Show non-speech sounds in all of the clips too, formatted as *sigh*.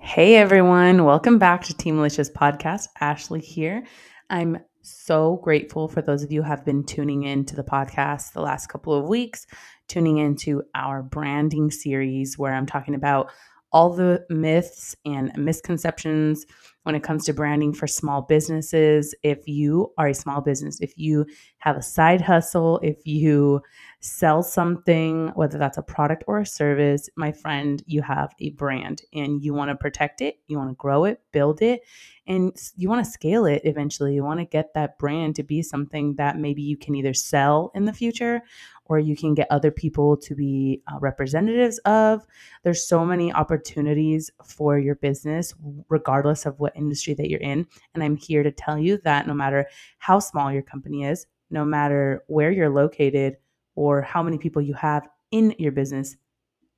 Hey everyone, welcome back to Team Malicious Podcast. Ashley here. I'm so grateful for those of you who have been tuning in to the podcast the last couple of weeks, tuning into our branding series where I'm talking about all the myths and misconceptions when it comes to branding for small businesses. If you are a small business, if you have a side hustle, if you sell something, whether that's a product or a service, my friend, you have a brand and you want to protect it, you want to grow it, build it, and you want to scale it eventually. You want to get that brand to be something that maybe you can either sell in the future or you can get other people to be uh, representatives of. There's so many opportunities for your business, regardless of what industry that you're in. And I'm here to tell you that no matter how small your company is, no matter where you're located, or how many people you have in your business,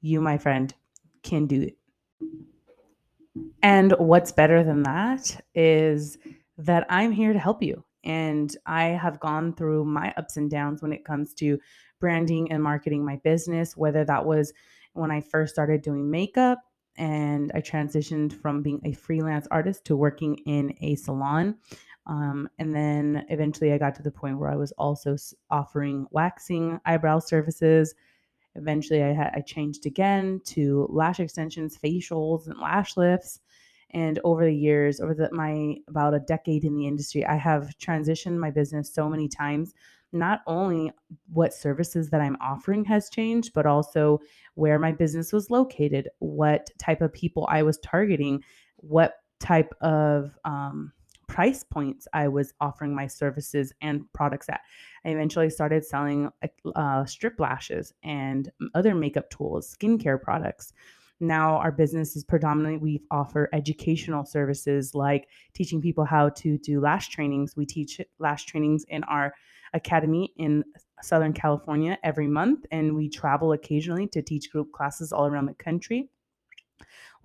you, my friend, can do it. And what's better than that is that I'm here to help you. And I have gone through my ups and downs when it comes to branding and marketing my business, whether that was when I first started doing makeup and I transitioned from being a freelance artist to working in a salon. Um, and then eventually I got to the point where I was also offering waxing eyebrow services. Eventually I I changed again to lash extensions, facials, and lash lifts. And over the years, over the, my about a decade in the industry, I have transitioned my business so many times. Not only what services that I'm offering has changed, but also where my business was located, what type of people I was targeting, what type of um, price points I was offering my services and products at. I eventually started selling uh, strip lashes and other makeup tools, skincare products. Now, our business is predominantly we offer educational services like teaching people how to do lash trainings. We teach lash trainings in our academy in Southern California every month, and we travel occasionally to teach group classes all around the country.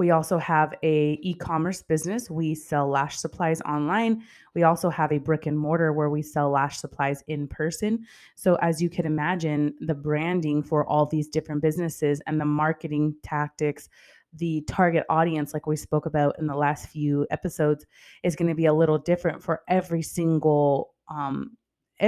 We also have a e-commerce business. We sell lash supplies online. We also have a brick and mortar where we sell lash supplies in person. So as you can imagine, the branding for all these different businesses and the marketing tactics the target audience, like we spoke about in the last few episodes, is going to be a little different for every single um,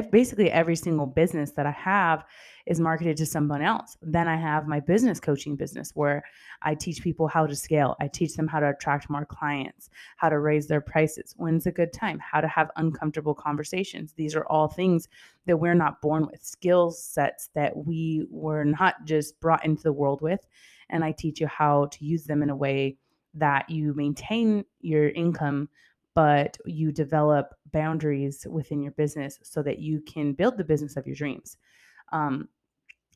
basically every single business that I have is marketed to someone else. Then I have my business coaching business where I teach people how to scale. I teach them how to attract more clients, how to raise their prices, when's a good time, how to have uncomfortable conversations. These are all things that we're not born with, skill sets that we were not just brought into the world with. And I teach you how to use them in a way that you maintain your income but you develop boundaries within your business so that you can build the business of your dreams. Um,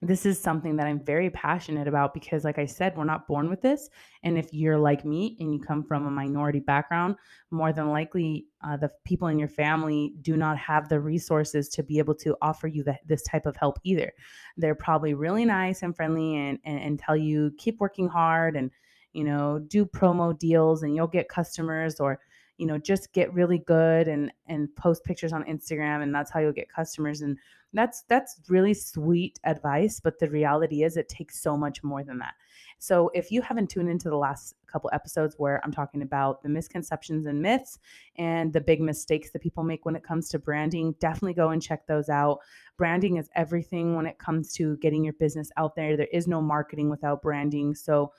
this is something that I'm very passionate about because, like I said, we're not born with this. And if you're like me and you come from a minority background, more than likely uh, the people in your family do not have the resources to be able to offer you the, this type of help either. They're probably really nice and friendly and, and, and tell you keep working hard and, you know, do promo deals and you'll get customers or, you know just get really good and and post pictures on instagram and that's how you'll get customers and that's that's really sweet advice but the reality is it takes so much more than that. So if you haven't tuned into the last couple episodes where i'm talking about the misconceptions and myths and the big mistakes that people make when it comes to branding definitely go and check those out. Branding is everything when it comes to getting your business out there. There is no marketing without branding. So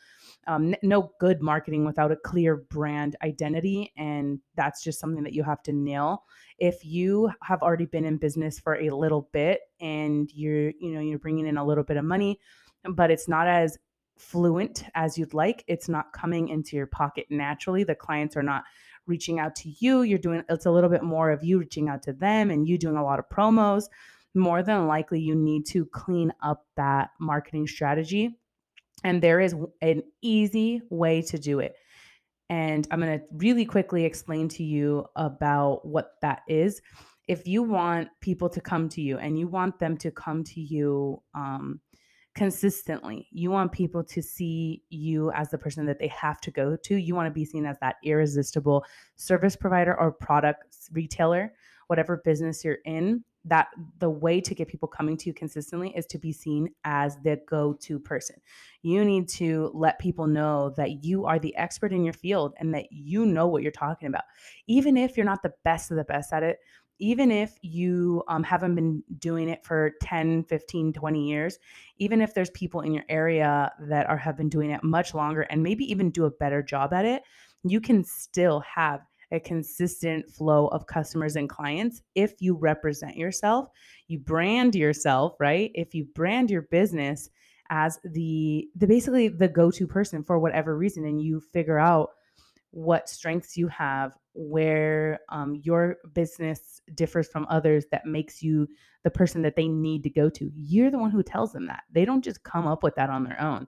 um, no good marketing without a clear brand identity and that's just something that you have to nail. If you have already been in business for a little bit and you're you know you're bringing in a little bit of money but it's not as fluent as you'd like it's not coming into your pocket naturally the clients are not reaching out to you you're doing it's a little bit more of you reaching out to them and you doing a lot of promos more than likely you need to clean up that marketing strategy and there is an easy way to do it. And I'm going to really quickly explain to you about what that is. If you want people to come to you and you want them to come to you um, consistently, you want people to see you as the person that they have to go to. You want to be seen as that irresistible service provider or product retailer, whatever business you're in that the way to get people coming to you consistently is to be seen as the go-to person. You need to let people know that you are the expert in your field and that you know what you're talking about. Even if you're not the best of the best at it, even if you um, haven't been doing it for 10 15 20 years even if there's people in your area that are have been doing it much longer and maybe even do a better job at it you can still have a consistent flow of customers and clients if you represent yourself, you brand yourself, right? If you brand your business as the the basically the go-to person for whatever reason and you figure out what strengths you have, where um, your business differs from others that makes you the person that they need to go to. You're the one who tells them that. They don't just come up with that on their own.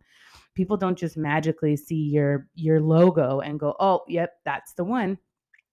People don't just magically see your your logo and go, "Oh, yep, that's the one."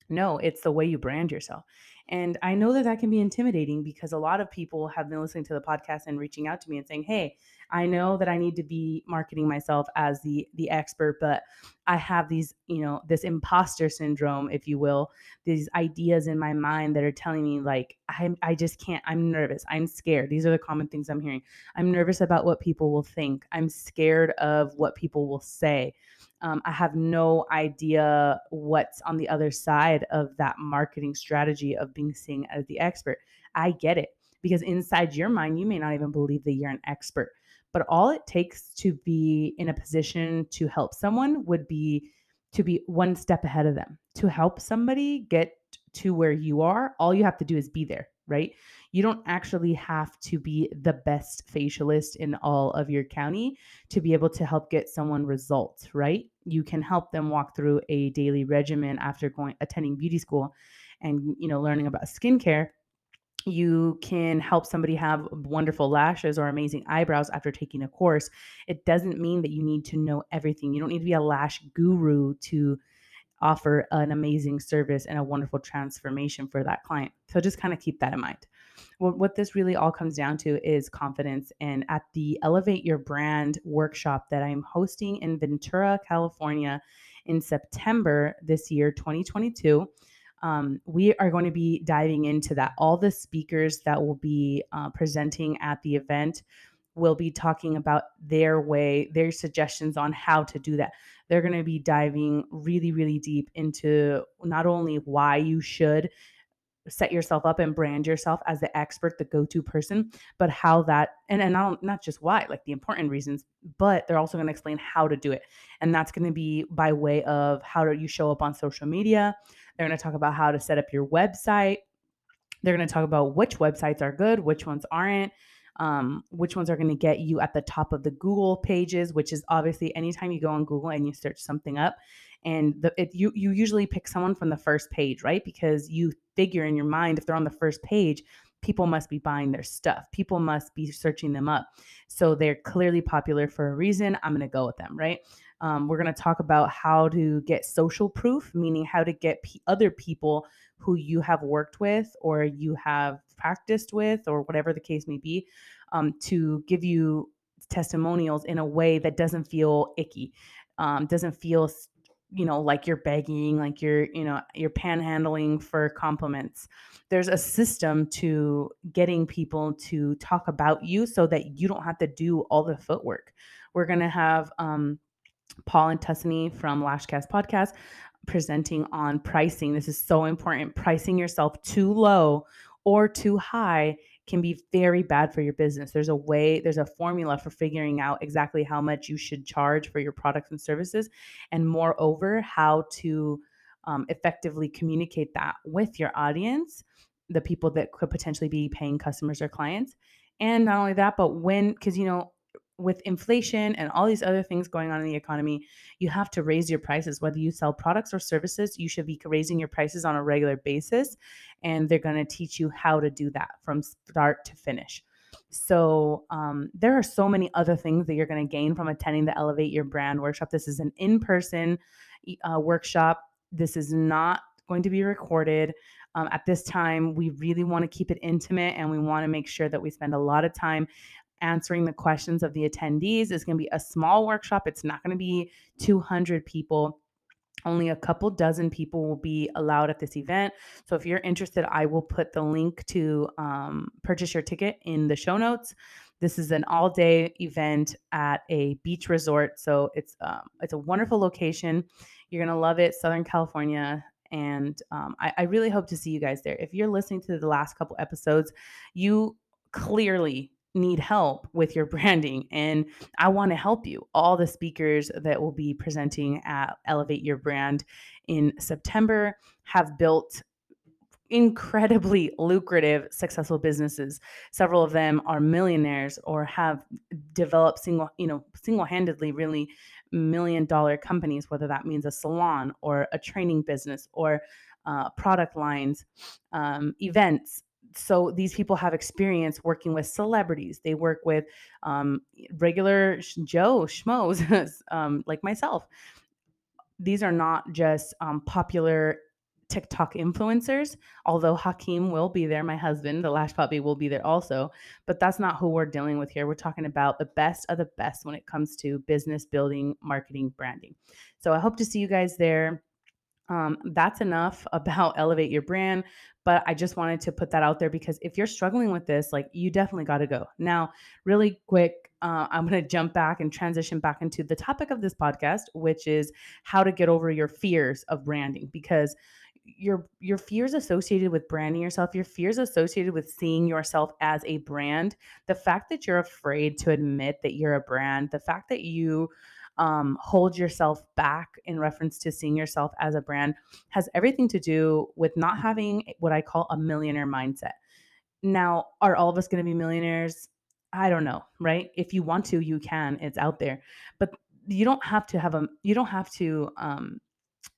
No, it's the way you brand yourself. And I know that that can be intimidating because a lot of people have been listening to the podcast and reaching out to me and saying, "Hey, I know that I need to be marketing myself as the the expert, but I have these, you know, this imposter syndrome, if you will, these ideas in my mind that are telling me like I I just can't. I'm nervous. I'm scared. These are the common things I'm hearing. I'm nervous about what people will think. I'm scared of what people will say." Um, I have no idea what's on the other side of that marketing strategy of being seen as the expert. I get it because inside your mind, you may not even believe that you're an expert. But all it takes to be in a position to help someone would be to be one step ahead of them. To help somebody get to where you are, all you have to do is be there, right? You don't actually have to be the best facialist in all of your county to be able to help get someone results, right? You can help them walk through a daily regimen after going attending beauty school and you know learning about skincare you can help somebody have wonderful lashes or amazing eyebrows after taking a course. It doesn't mean that you need to know everything. You don't need to be a lash guru to offer an amazing service and a wonderful transformation for that client. So just kind of keep that in mind. What, this really all comes down to is confidence. And at the Elevate Your Brand workshop that I'm hosting in Ventura, California in September this year, 2022, um, we are going to be diving into that. All the speakers that will be uh, presenting at the event will be talking about their way, their suggestions on how to do that. They're going to be diving really, really deep into not only why you should set yourself up and brand yourself as the expert, the go-to person, but how that and, and not, not just why, like the important reasons, but they're also going to explain how to do it. And that's going to be by way of how do you show up on social media. They're going to talk about how to set up your website. They're going to talk about which websites are good, which ones aren't. Um, which ones are going to get you at the top of the Google pages, which is obviously anytime you go on Google and you search something up, and the, it, you you usually pick someone from the first page, right? Because you figure in your mind if they're on the first page, people must be buying their stuff. People must be searching them up. So they're clearly popular for a reason. I'm going to go with them, right? Um, we're going to talk about how to get social proof, meaning how to get p- other people who you have worked with or you have practiced with, or whatever the case may be, um, to give you testimonials in a way that doesn't feel icky, um, doesn't feel you know like you're begging like you're you know you're panhandling for compliments. There's a system to getting people to talk about you so that you don't have to do all the footwork. We're going to have um, paul and Tusney from lashcast podcast presenting on pricing. This is so important. Pricing yourself too low or too high can be very bad for your business. There's a way, there's a formula for figuring out exactly how much you should charge for your products and services, and moreover, how to um, effectively communicate that with your audience, the people that could potentially be paying customers or clients. And not only that, but when, because you know, with inflation and all these other things going on in the economy, you have to raise your prices. Whether you sell products or services, you should be raising your prices on a regular basis. And they're going to teach you how to do that from start to finish. So, um, there are so many other things that you're going to gain from attending the Elevate Your Brand workshop. This is an in person uh, workshop. This is not going to be recorded. Um, at this time, we really want to keep it intimate and we want to make sure that we spend a lot of time answering the questions of the attendees. It's going to be a small workshop, it's not going to be 200 people. Only a couple dozen people will be allowed at this event. So if you're interested, I will put the link to um, purchase your ticket in the show notes. This is an all-day event at a beach resort, so it's um, it's a wonderful location. You're gonna love it, Southern California, and um, I, I really hope to see you guys there. If you're listening to the last couple episodes, you clearly need help with your branding and I want to help you. All the speakers that will be presenting at Elevate Your Brand in September have built incredibly lucrative successful businesses several of them are millionaires or have developed single you know single-handedly really million dollar companies whether that means a salon or a training business or uh, product lines um, events so these people have experience working with celebrities. They work with um, regular Joe schmoes *laughs* um, like myself. These are not just um, popular TikTok influencers, although Hakeem will be there, my husband, the Lash Puppy will be there also. But that's not who we're dealing with here. We're talking about the best of the best when it comes to business building, marketing, branding. So I hope to see you guys there. Um, that's enough *laughs* about elevate your brand. But I just wanted to put that out there because if you're struggling with this, like you definitely got to go. Now, really quick, uh, I'm going to jump back and transition back into the topic of this podcast, which is how to get over your fears of branding because your your fears associated with branding yourself your fears associated with seeing yourself as a brand the fact that you're afraid to admit that you're a brand the fact that you um, hold yourself back in reference to seeing yourself as a brand has everything to do with not having what I call a millionaire mindset. Now, are all of us going to be millionaires? I don't know, right? If you want to, you can. It's out there, but you don't have to have a. You don't have to um,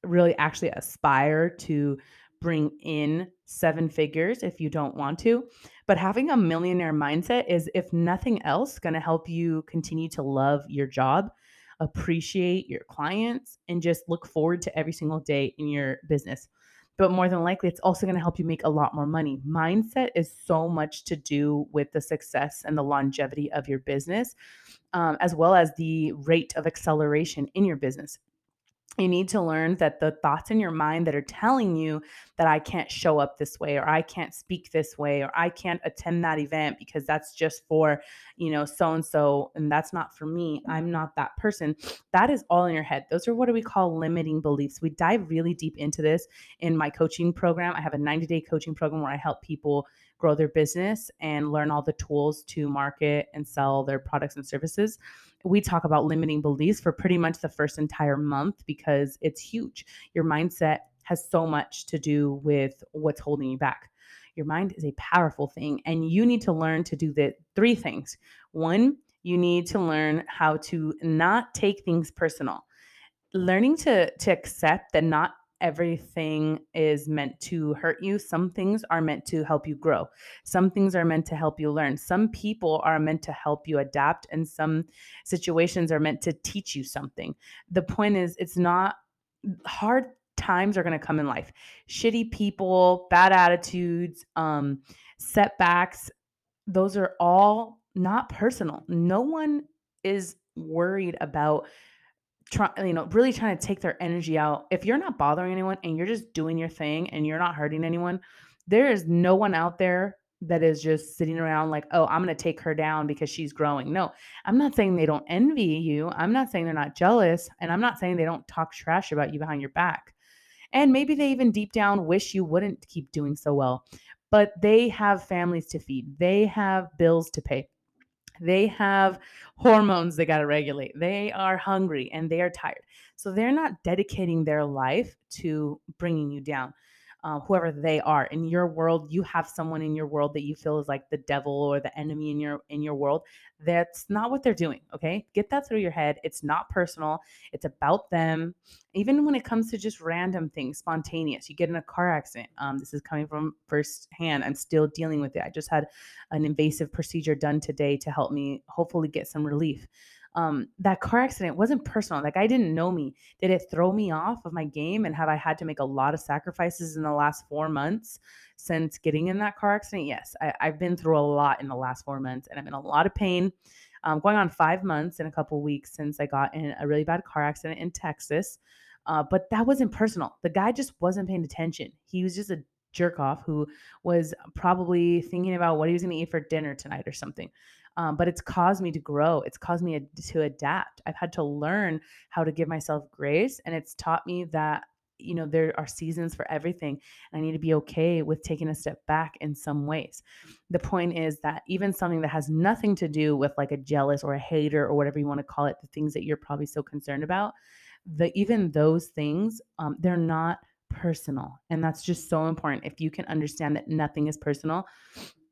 really actually aspire to bring in seven figures if you don't want to. But having a millionaire mindset is, if nothing else, going to help you continue to love your job appreciate your clients, and just look forward to every single day in your business. But more than likely, it's also going to help you make a lot more money. Mindset is so much to do with the success and the longevity of your business, um, as well as the rate of acceleration in your business you need to learn that the thoughts in your mind that are telling you that I can't show up this way or I can't speak this way or I can't attend that event because that's just for, you know, so and so and that's not for me. I'm mm-hmm. not that person. That is all in your head. Those are what do we call limiting beliefs. We dive really deep into this in my coaching program. I have a 90-day coaching program where I help people grow their business and learn all the tools to market and sell their products and services we talk about limiting beliefs for pretty much the first entire month because it's huge. Your mindset has so much to do with what's holding you back. Your mind is a powerful thing, and you need to learn to do the three things. One, you need to learn how to not take things personal. Learning to to accept that not everything is meant to hurt you. Some things are meant to help you grow. Some things are meant to help you learn. Some people are meant to help you adapt, and some situations are meant to teach you something. The point is, it's not hard times are going to come in life. Shitty people, bad attitudes, um, setbacks, those are all not personal. No one is worried about try, you know, really trying to take their energy out. If you're not bothering anyone and you're just doing your thing and you're not hurting anyone, there is no one out there that is just sitting around like, oh, I'm going to take her down because she's growing. No, I'm not saying they don't envy you. I'm not saying they're not jealous. And I'm not saying they don't talk trash about you behind your back. And maybe they even deep down wish you wouldn't keep doing so well. But they have families to feed, they have bills to pay. They have hormones they got to regulate. They are hungry and they are tired. So they're not dedicating their life to bringing you down uh, whoever they are. In your world you have someone in your world that you feel is like the devil or the enemy in your in your world that's not what they're doing okay? Get that through your head. It's not personal. It's about them. Even when it comes to just random things spontaneous you get in a car accident um, this is coming from first hand i'm still dealing with it. I just had an invasive procedure done today to help me hopefully get some relief um, that car accident wasn't personal. Like I didn't know me. Did it throw me off of my game? And have I had to make a lot of sacrifices in the last four months since getting in that car accident? Yes, I, have been through a lot in the last four months, and I'm in a lot of pain. Um, going on five months in a couple weeks since I got in a really bad car accident in Texas. Uh, but that wasn't personal. The guy just wasn't paying attention. He was just a jerk off who was probably thinking about what he was going to eat for dinner tonight or something. Um, but it's caused me to grow. It's caused me to adapt. I've had to learn how to give myself grace, and it's taught me that you know there are seasons for everything and i need to be okay with taking a step back in some ways the point is that even something that has nothing to do with like a jealous or a hater or whatever you want to call it the things that you're probably so concerned about the even those things um, they're not personal and that's just so important if you can understand that nothing is personal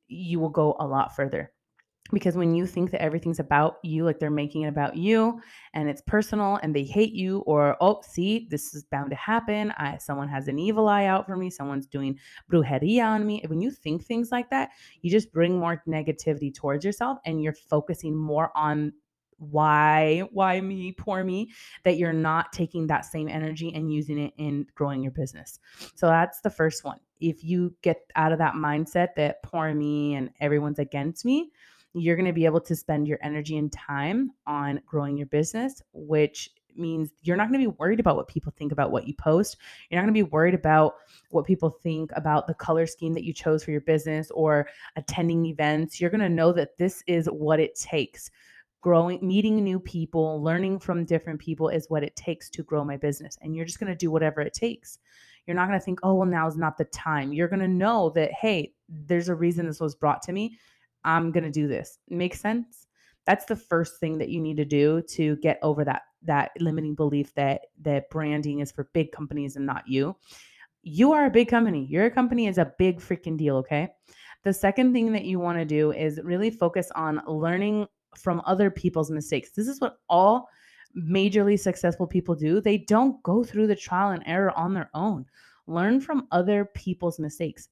you will go a lot further because when you think that everything's about you like they're making it about you and it's personal and they hate you or oh see this is bound to happen. I, someone has an evil eye out for me. Someone's doing brujeria on me. When you think things like that you just bring more negativity towards yourself and you're focusing more on why why me poor me that you're not taking that same energy and using it in growing your business. So that's the first one. If you get out of that mindset that poor me and everyone's against me you're going to be able to spend your energy and time on growing your business, which means you're not going to be worried about what people think about what you post. You're not going to be worried about what people think about the color scheme that you chose for your business or attending events. You're going to know that this is what it takes. Growing, meeting new people, learning from different people is what it takes to grow my business. And you're just going to do whatever it takes. You're not going to think, oh, well, now is not the time. You're going to know that, hey, there's a reason this was brought to me I'm going to do this. Makes sense? That's the first thing that you need to do to get over that that limiting belief that that branding is for big companies and not you. You are a big company. Your company is a big freaking deal, okay? The second thing that you want to do is really focus on learning from other people's mistakes. This is what all majorly successful people do. They don't go through the trial and error on their own. Learn from other people's mistakes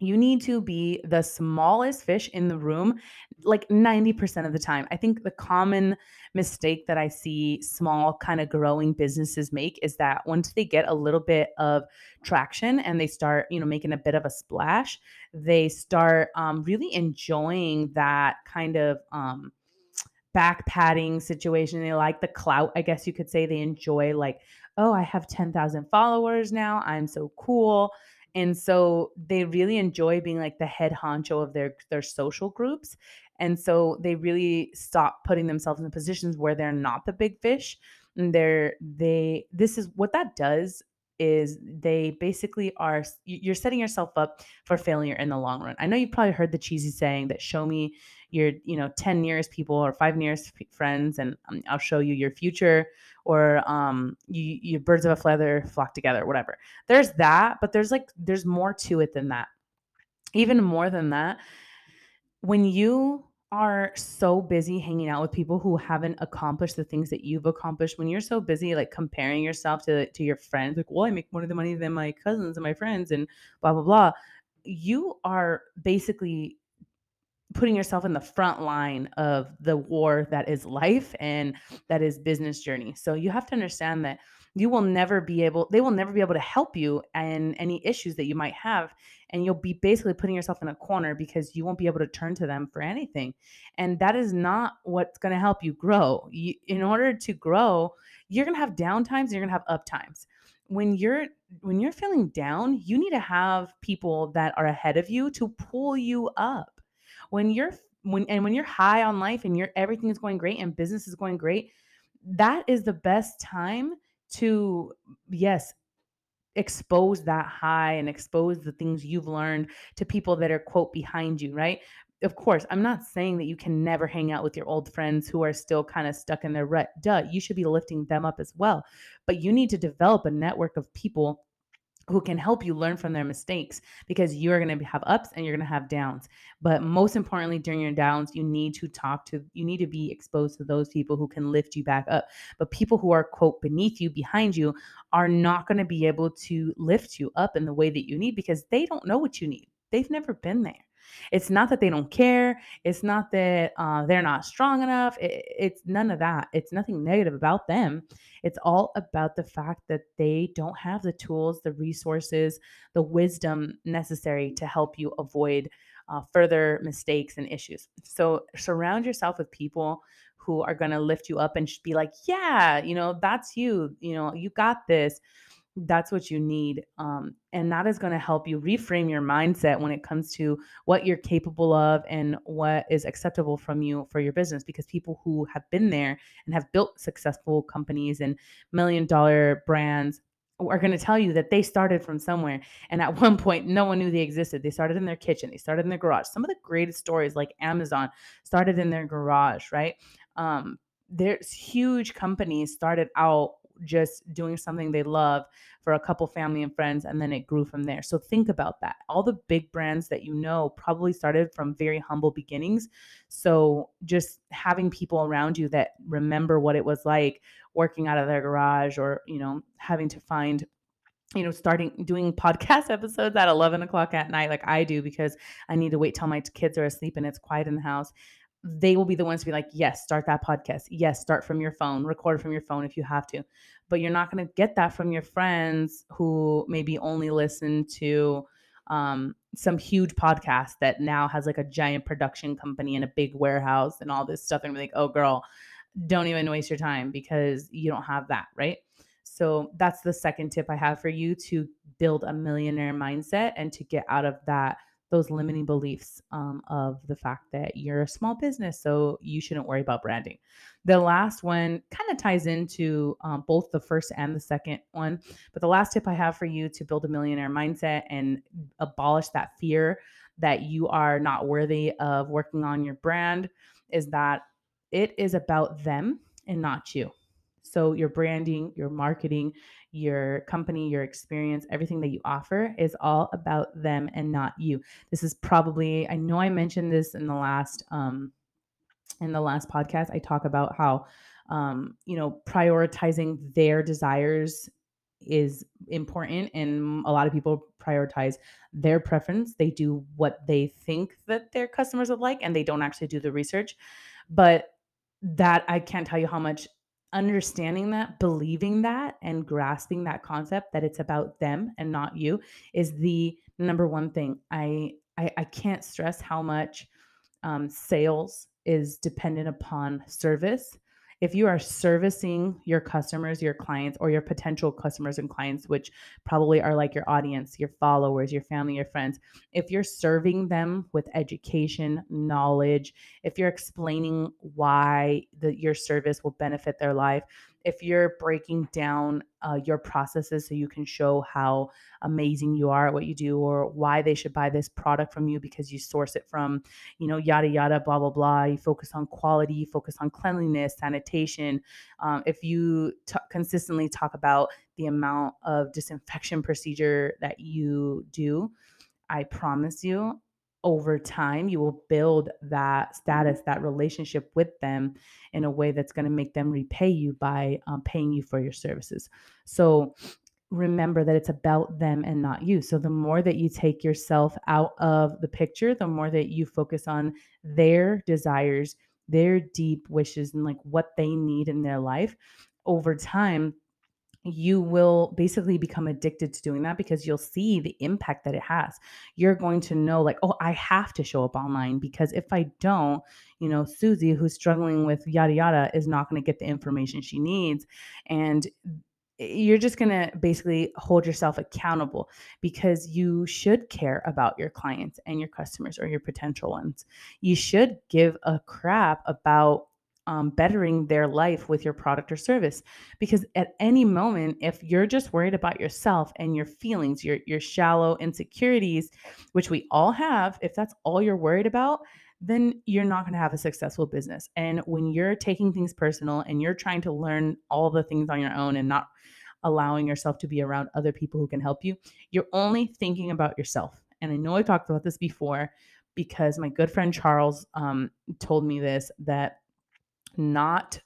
you need to be the smallest fish in the room like 90% of the time. I think the common mistake that I see small kind of growing businesses make is that once they get a little bit of traction and they start, you know, making a bit of a splash, they start um, really enjoying that kind of um, back padding situation. They like the clout, I guess you could say. They enjoy like, oh, I have 10,000 followers now. I'm so cool and so they really enjoy being like the head honcho of their their social groups. And so they really stop putting themselves in positions where they're not the big fish. And they're they this is what that does is they basically are you're setting yourself up for failure in the long run. I know you've probably heard the cheesy saying that show me your you know 10 nearest people or 5 nearest friends and um, I'll show you your future or um you, you birds of a feather flock together whatever. There's that, but there's like there's more to it than that. Even more than that, when you are so busy hanging out with people who haven't accomplished the things that you've accomplished when you're so busy like comparing yourself to to your friends like well i make more of the money than my cousins and my friends and blah blah blah you are basically putting yourself in the front line of the war that is life and that is business journey. So you have to understand that you will never be able they will never be able to help you and any issues that you might have and you'll be basically putting yourself in a corner because you won't be able to turn to them for anything. And that is not what's going to help you grow. You, in order to grow you're going to have down times you're going to have up times when you're when you're feeling down you need to have people that are ahead of you to pull you up when you're when and when you're high on life and you're everything is going great and business is going great that is the best time to yes expose that high and expose the things you've learned to people that are quote behind you right? Of course i'm not saying that you can never hang out with your old friends who are still kind of stuck in their rut duh you should be lifting them up as well but you need to develop a network of people who can help you learn from their mistakes because you're going to have ups and you're going to have downs. But most importantly during your downs you need to talk to you need to be exposed to those people who can lift you back up. But people who are quote beneath you behind you are not going to be able to lift you up in the way that you need because they don't know what you need. They've never been there it's not that they don't care. It's not that uh, they're not strong enough. It, it's none of that. It's nothing negative about them. It's all about the fact that they don't have the tools, the resources, the wisdom necessary to help you avoid uh, further mistakes and issues. So surround yourself with people who are going to lift you up and be like, yeah, you know, that's you, you know, you got this that's what you need. Um, and that is going to help you reframe your mindset when it comes to what you're capable of and what is acceptable from you for your business. Because people who have been there and have built successful companies and million dollar brands are going to tell you that they started from somewhere. And at *laughs* one point, no one knew they existed. They started in their kitchen, they started in their garage. Some of the greatest stories, like Amazon, started in their garage, right? Um, there's huge companies started out just doing something they love for a couple family and friends and then it grew from there. So think about that. All the big brands that you know probably started from very humble beginnings. So just having people around you that remember what it was like working out of their garage or you know having to find you know, starting doing *laughs* podcast episodes at 11 o'clock at night, like I do, because I need to wait till my kids are asleep and it's quiet in the house they will be the ones to be like, yes, start that podcast. Yes, start from your phone, record from your phone if you have to. But you're not going to get that from your friends who maybe only listen to um, some huge podcast that now has like a giant production company and a big warehouse and all this stuff. And be like, oh, girl, don't even waste your time because you don't have that, right? So that's the second tip I have for you to build a millionaire mindset and to get out of that those limiting beliefs um, of the fact that you're a small business, so you shouldn't worry about branding. The last one kind of ties into um, both the first and the second one. But the last tip I have for you to build a millionaire mindset and abolish that fear that you are not worthy of working on your brand is that it is about them and not you. So, your branding, your marketing, your company, your experience, everything that you offer is all about them and not you. This is probably, I know I mentioned this in the last, um, in the last podcast. I talk about how, um, you know, prioritizing their desires is important and a lot of people prioritize their preference they do what they think that their customers would like and they don't actually do the research but that i can't tell you how much understanding that, believing that, and grasping that concept that it's about them and not you is the number one thing. I I, I can't stress how much um, sales is dependent upon service if you are servicing your customers, your clients, or your potential customers and clients, which probably are like your audience, your followers, your family, your friends, if you're serving them with education, knowledge, if you're explaining why the, your service will benefit their life, if you're breaking down uh, your processes so you can show how amazing you are at what you do or why they should buy this product from you because you source it from you know yada yada blah blah blah. You focus on quality focus on cleanliness sanitation. Um, if you t- consistently talk about the amount of disinfection procedure that you do i promise you over time you will build that status that relationship with them in a way that's going to make them repay you by um, paying you for your services. So remember that it's about them and not you. So the more that you take yourself out of the picture the more that you focus on their desires their deep wishes and like what they need in their life over time you will basically become addicted to doing that because you'll see the impact that it has. You're going to know, like, oh, I have to show up online because if I don't, you know, Susie, who's struggling with yada yada, is not going to get the information she needs. And eh, you're just going to basically hold yourself accountable because you should care about your clients and your customers or your potential ones. You should give a crap about um, bettering their life with your product or service. Because at any moment, if you're just worried about yourself and your feelings, your your shallow insecurities, which we all have, if that's all you're worried about, then you're not going to have a successful business. And when you're taking things personal and you're trying to learn all the things on your own and not allowing yourself to be around other people who can help you, you're only thinking about yourself. And I know I talked about this before because my good friend Charles um, told me this that not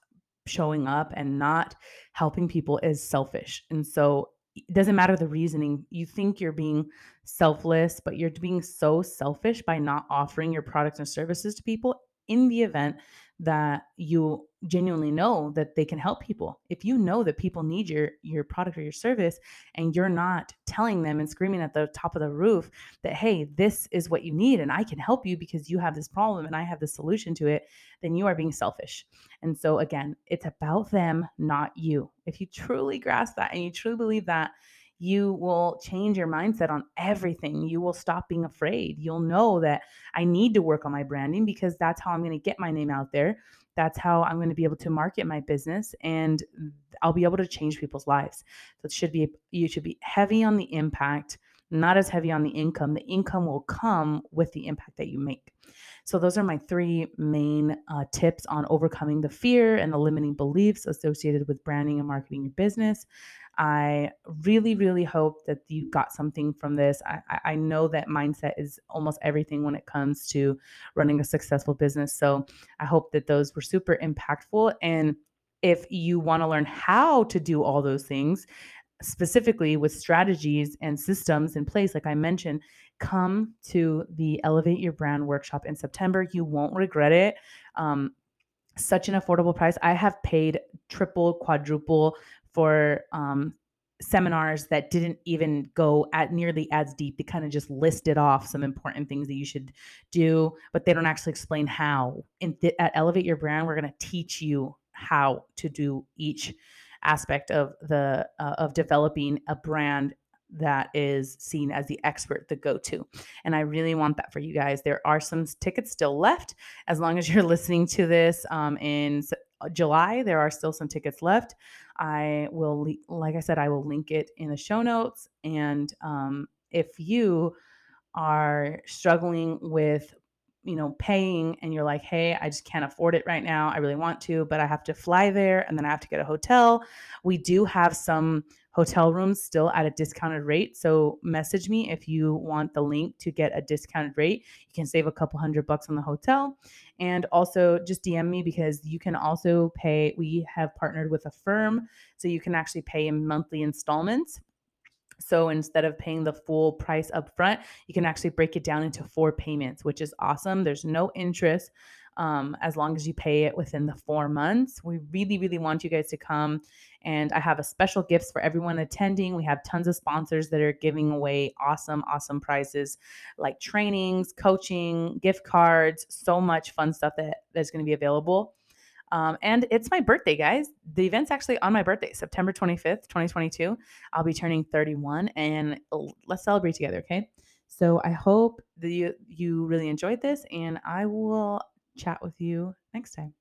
showing up and not helping people is selfish. And so it doesn't matter the reasoning. You think you're being selfless, but you're being so selfish by not offering your products and services to people in the event that you genuinely know that they can help people. If you know that people need your your product or your service and you're not telling them and screaming at the top of the roof that hey, this is what you need and I can help you because you have this problem and I have the solution to it, then you are being selfish. And so again, it's about them, not you. If you truly grasp that and you truly believe that, you will change your mindset on everything. You will stop being afraid. You'll know that I need to work on my branding because that's how I'm going to get my name out there. That's how I'm going to be able to market my business and I'll be able to change people's lives. So it should be you should be heavy on the impact, not as heavy on the income. The income will come with the impact that you make. So, those are my three main uh, tips on overcoming the fear and the limiting beliefs associated with branding and marketing your business. I really, really hope that you got something from this. I, I know that mindset is almost everything when it comes to running a successful business. So I hope that those were super impactful. And if you want to learn how to do all those things, specifically with strategies and systems in place, like I mentioned, come to the Elevate Your Brand workshop in September. You won't regret it. Um, such an affordable price. I have paid triple, quadruple for um, seminars that didn't even go at nearly as deep. They kind of just listed off some important things that you should do, but they don't actually explain how. In th- at Elevate Your Brand, we're going to teach you how to do each aspect of the uh, of developing a brand that is seen as the expert, the go to. And I really want that for you guys. There are some tickets still left. As long as you're *laughs* listening to this um, in July, there are still some tickets left. I will, like I said, I will link it in the show notes. And um, if you are struggling with you know, paying and you're like, hey, I just can't afford it right now. I really want to, but I have to fly there and then I have to get a hotel. We do have some hotel rooms still at a discounted rate. So message me if you want the link to get a discounted rate. You can save a couple hundred bucks on the hotel. And also just DM me because you can also pay. We have partnered with Affirm, So you can actually pay in monthly installments. So instead of paying the full price up front, you can actually break it down into four payments, which is awesome. There's no interest um, as long as you pay it within the four months. We really, really want you guys to come. And I have a special gifts for everyone attending. We have tons of sponsors that are giving away awesome, awesome prizes like trainings, coaching, gift cards, so much fun stuff that that's going to be available. Um, and it's my birthday, guys. The event's actually on my birthday, September 25th, 2022. I'll be turning 31 and let's celebrate together, okay? So I hope that you, you really enjoyed this and I will chat with you next time.